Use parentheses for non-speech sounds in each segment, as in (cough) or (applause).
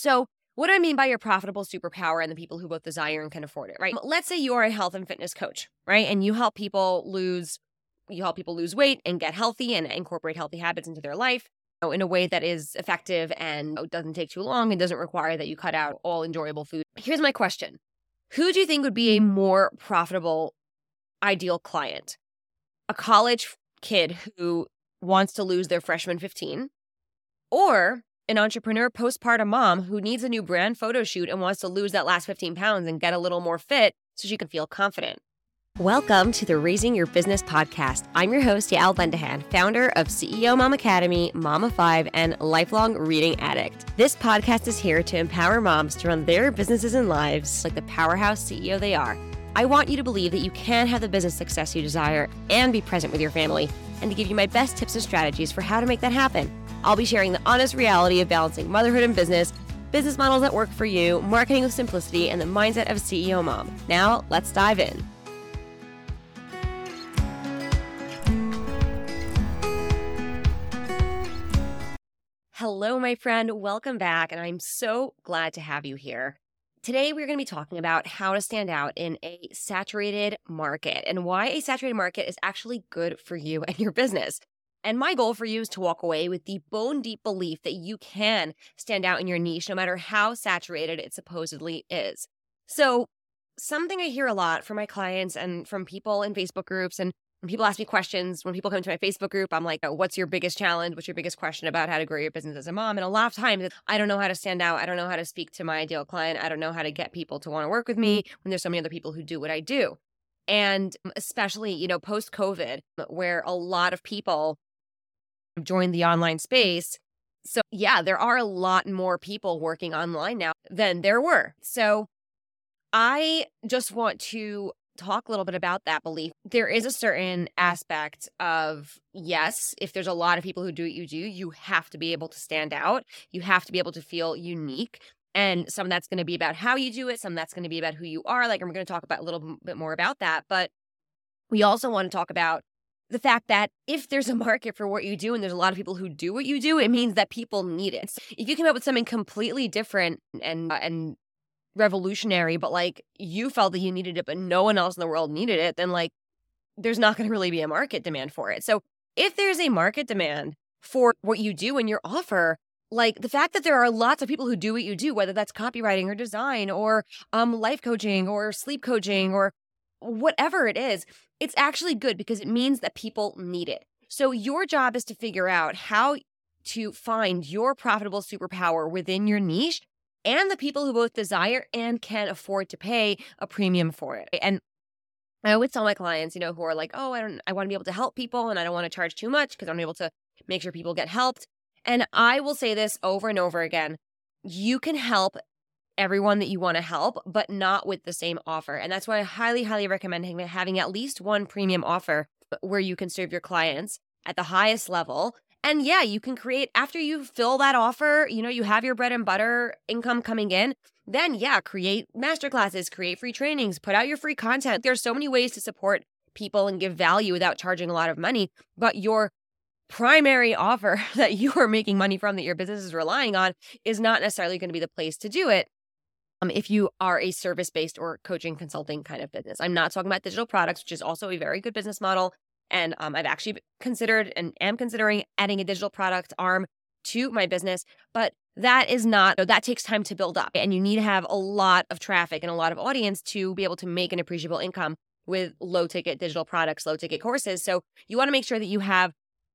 So, what do I mean by your profitable superpower and the people who both desire and can afford it, right? Let's say you're a health and fitness coach, right? And you help people lose you help people lose weight and get healthy and incorporate healthy habits into their life in a way that is effective and oh, doesn't take too long and doesn't require that you cut out all enjoyable food. Here's my question. Who do you think would be a more profitable ideal client? A college kid who wants to lose their freshman 15 or an entrepreneur postpartum mom who needs a new brand photo shoot and wants to lose that last 15 pounds and get a little more fit so she can feel confident. Welcome to the Raising Your Business podcast. I'm your host, Yael Bendahan, founder of CEO Mom Academy, Mama 5, and lifelong reading addict. This podcast is here to empower moms to run their businesses and lives like the powerhouse CEO they are. I want you to believe that you can have the business success you desire and be present with your family, and to give you my best tips and strategies for how to make that happen. I'll be sharing the honest reality of balancing motherhood and business, business models that work for you, marketing with simplicity, and the mindset of a CEO mom. Now, let's dive in. Hello, my friend. Welcome back. And I'm so glad to have you here. Today, we're going to be talking about how to stand out in a saturated market and why a saturated market is actually good for you and your business. And my goal for you is to walk away with the bone deep belief that you can stand out in your niche no matter how saturated it supposedly is. So, something I hear a lot from my clients and from people in Facebook groups and when people ask me questions, when people come to my Facebook group, I'm like, oh, what's your biggest challenge? What's your biggest question about how to grow your business as a mom? And a lot of times, I don't know how to stand out. I don't know how to speak to my ideal client. I don't know how to get people to want to work with mm-hmm. me when there's so many other people who do what I do. And especially, you know, post COVID, where a lot of people joined the online space. So, yeah, there are a lot more people working online now than there were. So, I just want to talk a little bit about that belief. There is a certain aspect of, yes, if there's a lot of people who do what you do, you have to be able to stand out. You have to be able to feel unique. And some that's going to be about how you do it, some that's going to be about who you are. Like, I'm going to talk about a little bit more about that. But we also want to talk about the fact that if there's a market for what you do and there's a lot of people who do what you do, it means that people need it. If you came up with something completely different and and revolutionary, but like you felt that you needed it, but no one else in the world needed it, then like there's not going to really be a market demand for it. So if there's a market demand for what you do and your offer, like the fact that there are lots of people who do what you do, whether that's copywriting or design or um, life coaching or sleep coaching or whatever it is, it's actually good because it means that people need it. So your job is to figure out how to find your profitable superpower within your niche and the people who both desire and can afford to pay a premium for it. And I always tell my clients, you know, who are like, oh, I don't, I want to be able to help people and I don't want to charge too much because I'm able to make sure people get helped. And I will say this over and over again you can help everyone that you want to help, but not with the same offer. And that's why I highly, highly recommend having at least one premium offer where you can serve your clients at the highest level and yeah, you can create after you fill that offer, you know, you have your bread and butter income coming in, then yeah, create masterclasses, create free trainings, put out your free content. There's so many ways to support people and give value without charging a lot of money, but your primary offer (laughs) that you are making money from that your business is relying on is not necessarily going to be the place to do it. Um, if you are a service based or coaching consulting kind of business, I'm not talking about digital products, which is also a very good business model. And um, I've actually considered and am considering adding a digital product arm to my business. But that is not, that takes time to build up. And you need to have a lot of traffic and a lot of audience to be able to make an appreciable income with low ticket digital products, low ticket courses. So you want to make sure that you have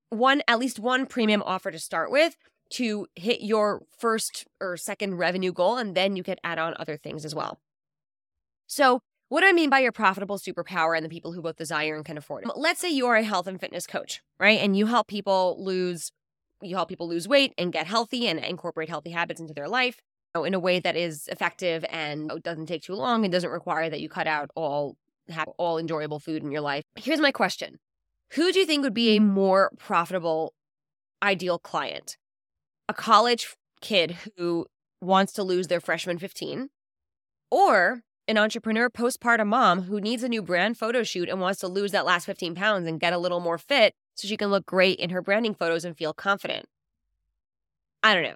one, at least one premium offer to start with to hit your first or second revenue goal. And then you can add on other things as well. So what do I mean by your profitable superpower and the people who both desire and can afford it? Let's say you're a health and fitness coach, right? And you help people lose you help people lose weight and get healthy and incorporate healthy habits into their life in a way that is effective and doesn't take too long and doesn't require that you cut out all have all enjoyable food in your life. Here's my question. Who do you think would be a mm-hmm. more profitable ideal client? A college kid who wants to lose their freshman 15 or an entrepreneur postpartum mom who needs a new brand photo shoot and wants to lose that last 15 pounds and get a little more fit so she can look great in her branding photos and feel confident. I don't know.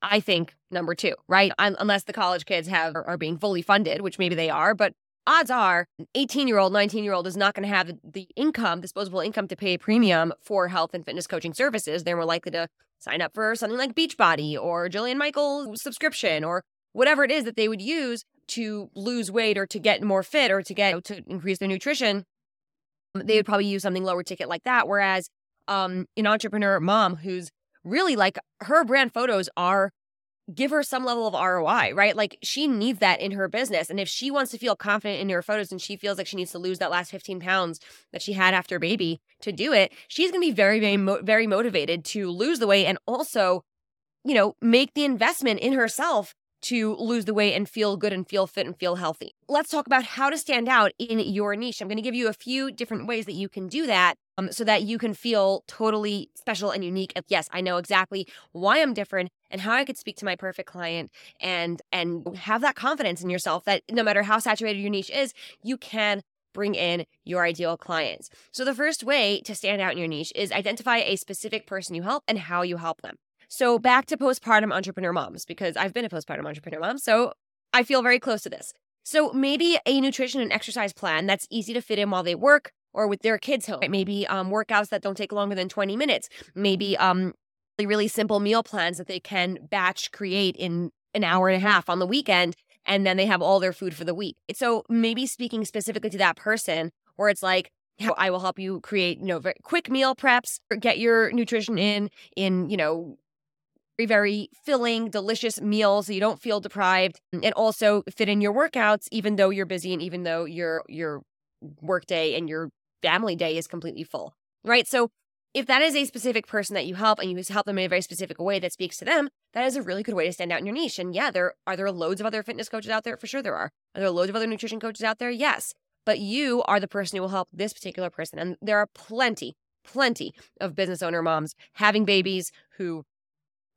I think number two, right? unless the college kids have are being fully funded, which maybe they are, but odds are an 18 year old 19 year old is not going to have the income disposable income to pay a premium for health and fitness coaching services they're more likely to sign up for something like beachbody or jillian Michaels subscription or whatever it is that they would use to lose weight or to get more fit or to get to increase their nutrition they would probably use something lower ticket like that. Whereas um, an entrepreneur mom who's really like her brand photos are give her some level of ROI, right? Like she needs that in her business. And if she wants to feel confident in her photos and she feels like she needs to lose that last 15 pounds that she had after baby to do it, she's going to be very, very, mo- very motivated to lose the weight and also, you know, make the investment in herself to lose the weight and feel good and feel fit and feel healthy. Let's talk about how to stand out in your niche. I'm going to give you a few different ways that you can do that um, so that you can feel totally special and unique. Yes, I know exactly why I'm different and how I could speak to my perfect client and and have that confidence in yourself that no matter how saturated your niche is, you can bring in your ideal clients. So the first way to stand out in your niche is identify a specific person you help and how you help them. So back to postpartum entrepreneur moms, because I've been a postpartum entrepreneur mom. So I feel very close to this. So maybe a nutrition and exercise plan that's easy to fit in while they work or with their kids home. Maybe um, workouts that don't take longer than 20 minutes. Maybe um, really simple meal plans that they can batch create in an hour and a half on the weekend. And then they have all their food for the week. So maybe speaking specifically to that person, where it's like, I will help you create, you know, very quick meal preps, get your nutrition in, in, you know, very, very filling, delicious meals so you don't feel deprived and also fit in your workouts, even though you're busy and even though your your work day and your family day is completely full. Right. So if that is a specific person that you help and you help them in a very specific way that speaks to them, that is a really good way to stand out in your niche. And yeah, there are there loads of other fitness coaches out there? For sure there are. Are there loads of other nutrition coaches out there? Yes. But you are the person who will help this particular person. And there are plenty, plenty of business owner moms having babies who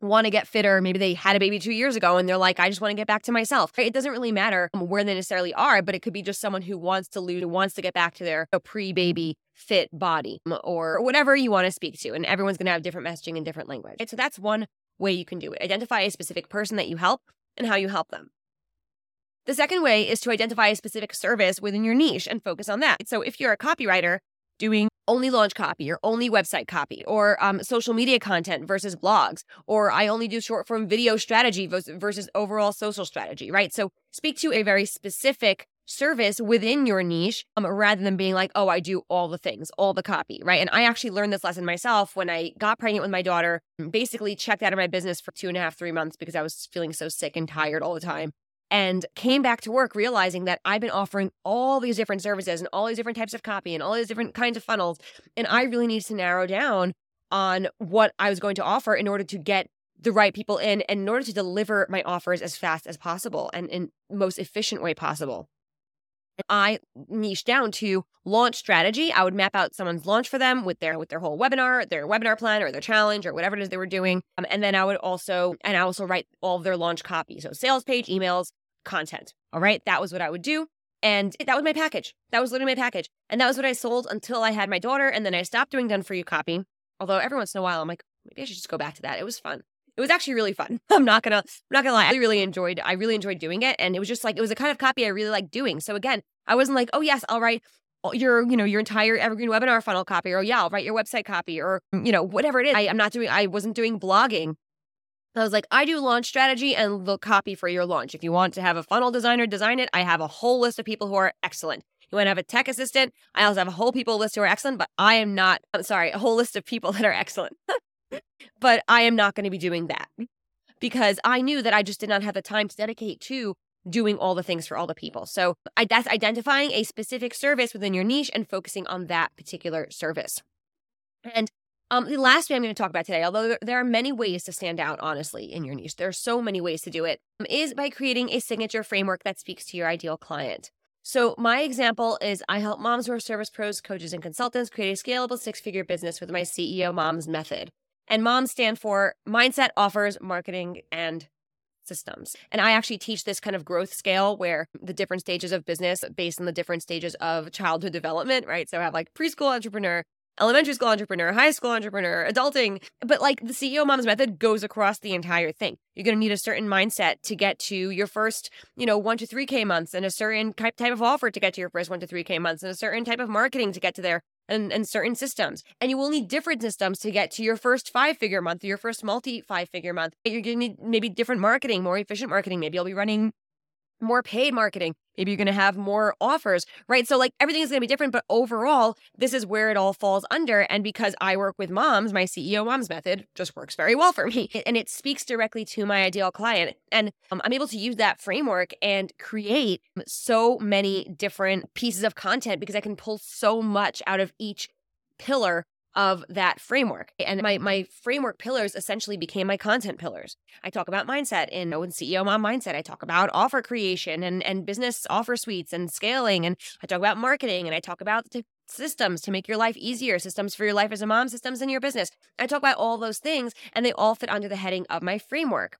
want to get fitter. Maybe they had a baby two years ago and they're like, I just want to get back to myself. It doesn't really matter where they necessarily are, but it could be just someone who wants to lose, wants to get back to their pre baby fit body um, or whatever you want to speak to. And everyone's going to have different messaging and different language. So that's one way you can do it. Identify a specific person that you help and how you help them. The second way is to identify a specific service within your niche and focus on that. So if you're a copywriter doing only launch copy or only website copy or um, social media content versus blogs or i only do short form video strategy versus overall social strategy right? So speak to a very specific service within your niche um, rather than being like oh i do all the things all the copy right? And i actually learned this lesson myself when i got pregnant with my daughter basically checked out of my business for two and a half three months because i was feeling so sick and tired all the time and came back to work realizing that I've been offering all these different services and all these different types of copy and all these different kinds of funnels. And I really needed to narrow down on what I was going to offer in order to get the right people in and in order to deliver my offers as fast as possible and in most efficient way possible. I niche down to launch strategy. I would map out someone's launch for them with their with their whole webinar, their webinar plan, or their challenge, or whatever it is they were doing. Um, and then I would also and I also write all of their launch copy, so sales page, emails, content. All right. That was what I would do. And that was my package. That was literally my package. And that was what I sold until I had my daughter. And then I stopped doing done for you copy. Although every once in a while, I'm like, maybe I should just go back to that. It was fun. It was actually really fun. (laughs) I'm not gonna, I'm not gonna lie. I really enjoyed, I really enjoyed doing it. And it was just like, it was a kind of copy I really liked doing. So again, I wasn't like, oh yes, I'll write your, you know, your entire evergreen webinar funnel copy, or yeah, I'll write your website copy, or you know, whatever it is. I, I'm not doing, I wasn't doing blogging I was like, I do launch strategy and the copy for your launch. If you want to have a funnel designer design it, I have a whole list of people who are excellent. You want to have a tech assistant? I also have a whole people list who are excellent, but I am not, I'm sorry, a whole list of people (laughs) that are excellent. (laughs) but I am not going to be doing that because I knew that I just did not have the time to dedicate to doing all the things for all the people. So I, that's identifying a specific service within your niche and focusing on that particular service. And um, the last way I'm going to talk about today, although there are many ways to stand out, honestly, in your niche, there are so many ways to do it, um, by creating a signature framework that speaks to your ideal client. So, my example is I help moms who are service pros, coaches, and consultants create a scalable six figure business with my CEO Moms method. And moms stand for mindset, offers, marketing, and systems. And I actually teach this kind of growth scale where the different stages of business based on the different stages of childhood development, right? So I have like preschool entrepreneur, elementary school entrepreneur, high school entrepreneur, adulting. But like the CEO Mom's method goes across the entire thing. You're going to need a certain mindset to get to your first, you know, one to 3K months and a certain type of offer to get to your first one to 3K months and a certain type of marketing to get to there and, and certain systems. And you will need different systems to get to your first five figure month, your first multi five figure month. You're going to need maybe different marketing, more efficient marketing. Maybe you'll be running more paid marketing. Maybe you're going to have more offers, right? So, like, everything is going to be different. But overall, this is where it all falls under. And because I work with moms, my CEO moms method just works very well for me. (laughs) And it speaks directly to my ideal client. And um, I'm able to use that framework and create so many different pieces of content because I can pull so much out of each pillar of that framework. And my my framework pillars essentially became my content pillars. I talk about mindset in, in CEO Mom Mindset. I talk about offer creation and, and business offer suites and scaling. And I talk about marketing and I talk about systems to make your life easier, systems for your life as a mom, systems in your business. I talk about all those things and they all fit under the heading of my framework.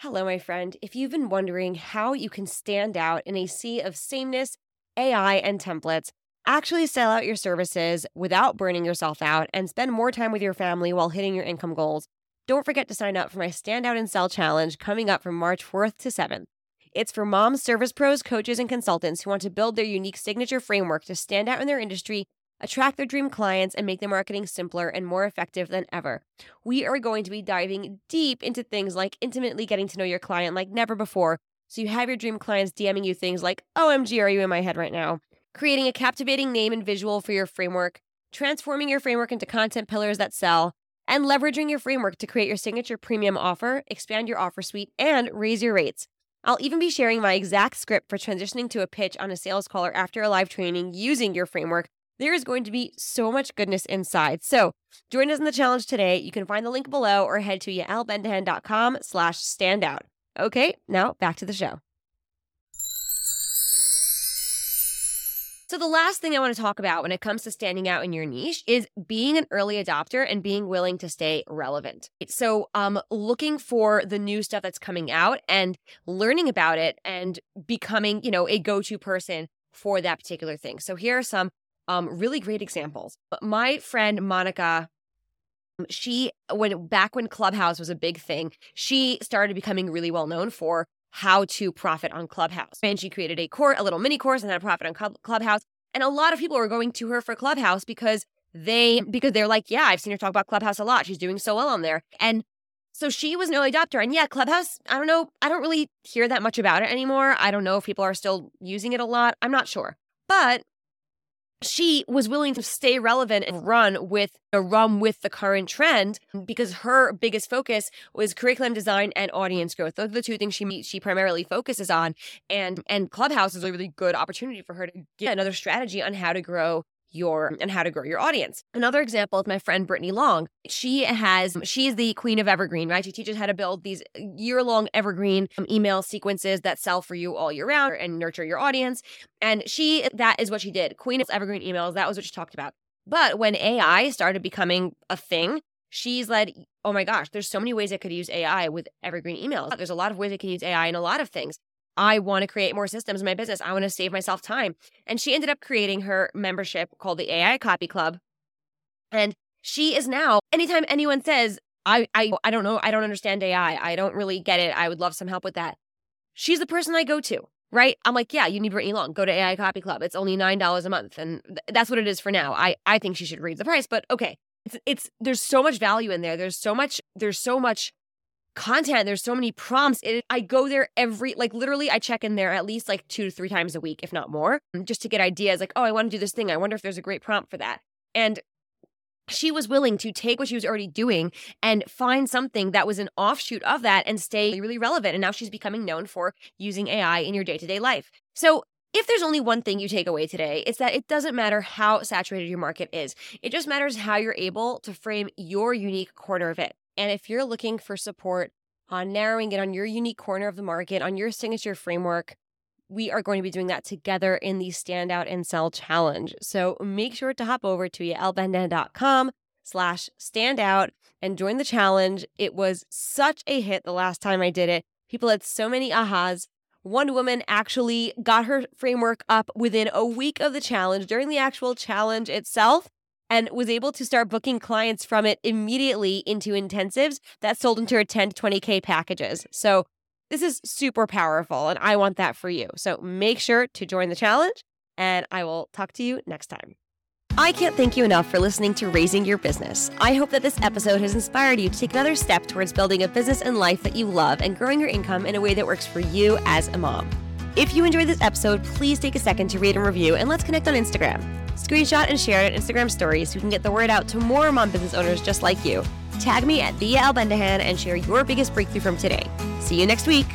Hello, my friend. If you've been wondering how you can stand out in a sea of sameness, AI, and templates, Actually, sell out your services without burning yourself out and spend more time with your family while hitting your income goals. Don't forget to sign up for my Stand Out and Sell challenge coming up from March 4th to 7th. It's for moms, service pros, coaches, and consultants who want to build their unique signature framework to stand out in their industry, attract their dream clients, and make their marketing simpler and more effective than ever. We are going to be diving deep into things like intimately getting to know your client like never before. So you have your dream clients DMing you things like, oh, OMG, are you in my head right now? Creating a captivating name and visual for your framework, transforming your framework into content pillars that sell, and leveraging your framework to create your signature premium offer, expand your offer suite, and raise your rates. I'll even be sharing my exact script for transitioning to a pitch on a sales call or after a live training using your framework. There is going to be so much goodness inside. So join us in the challenge today. You can find the link below or head to yaelbendahan.com slash standout. Okay, now back to the show. So, the last thing I want to talk about when it comes to standing out in your niche is being an early adopter and being willing to stay relevant. So, um, looking for the new stuff that's coming out and learning about it and becoming, you know, a go to person for that particular thing. So, here are some um, really great examples. My friend Monica she when back when clubhouse was a big thing she started becoming really well known for how to profit on Clubhouse. And she created a course, a little mini course and how to profit on Clubhouse. And a lot of people were going to her for Clubhouse because they because they're like, yeah, I've seen her talk about Clubhouse a lot. She's doing so well on there. And so she was an early adopter. And yeah, Clubhouse, I don't know, I don't really hear that much about it anymore. I don't know if people are still using it a lot. I'm not sure. But she was willing to stay relevant and run with a run with the current trend because her biggest focus was curriculum design and audience growth. Those are the two things she she primarily focuses on. And and Clubhouse is a really good opportunity for her to get another strategy on how to grow your and how to grow your audience. Another example is my friend Brittany Long. She has she is the queen of evergreen, right? She teaches how to build these year-long evergreen um, email sequences that sell for you all year round and nurture your audience. And she that is what she did. Queen of evergreen emails, that was what she talked about. But when AI started becoming a thing, she's like, oh my gosh, there's so many ways I could use AI with evergreen emails. There's a lot of ways I can use AI in a lot of things. I want to create more systems in my business. I want to save myself time. And she ended up creating her membership called the AI Copy Club. And she is now, anytime anyone says, I, I, I don't know, I don't understand AI, I don't really get it, I would love some help with that. She's the person I go to, right? I'm like, yeah, you need Brittany Long. Go to AI Copy Club. It's only $9 a month. And th- that's what it is for now. I, I think she should read the price, but okay. It's, it's, there's so much value in there. There's so much, there's so much content. There's so many prompts. It, I go there every, like literally, I check in there at least like two to three times a week, if not more, um, just to get ideas like, oh, I want to do this thing. I wonder if there's a great prompt for that. And she was willing to take what she was already doing and find something that was an offshoot of that and stay really relevant. And now she's becoming known for using AI in your day to day life. So, if there's only one thing you take away today, it's that it doesn't matter how saturated your market is. It just matters how you're able to frame your unique corner of it. And if you're looking for support on narrowing it on your unique corner of the market, on your signature framework, we are going to be doing that together in the Standout and Sell Challenge. So make sure to hop over to yaelbendahan.com slash standout and join the challenge. It was such a hit the last time I did it. People had so many ahas One woman actually got her framework up within a week of the challenge during the actual challenge itself and was able to start booking clients from it immediately into intensives that sold into her 10 to 20K packages. So this is super powerful, and I want that for you. So make sure to join the challenge, and I will talk to you next time. I can't thank you enough for listening to Raising Your Business. I hope that this episode has inspired you to take another step towards building a business and life that you love and growing your income in a way that works for you as a mom. If you enjoyed this episode, please take a second to rate and review, and let's connect on Instagram. Screenshot and share it on Instagram stories so we can get the word out to more mom business owners just like you. Tag me at the Yael Bendahan and share your biggest breakthrough from today. See you next week.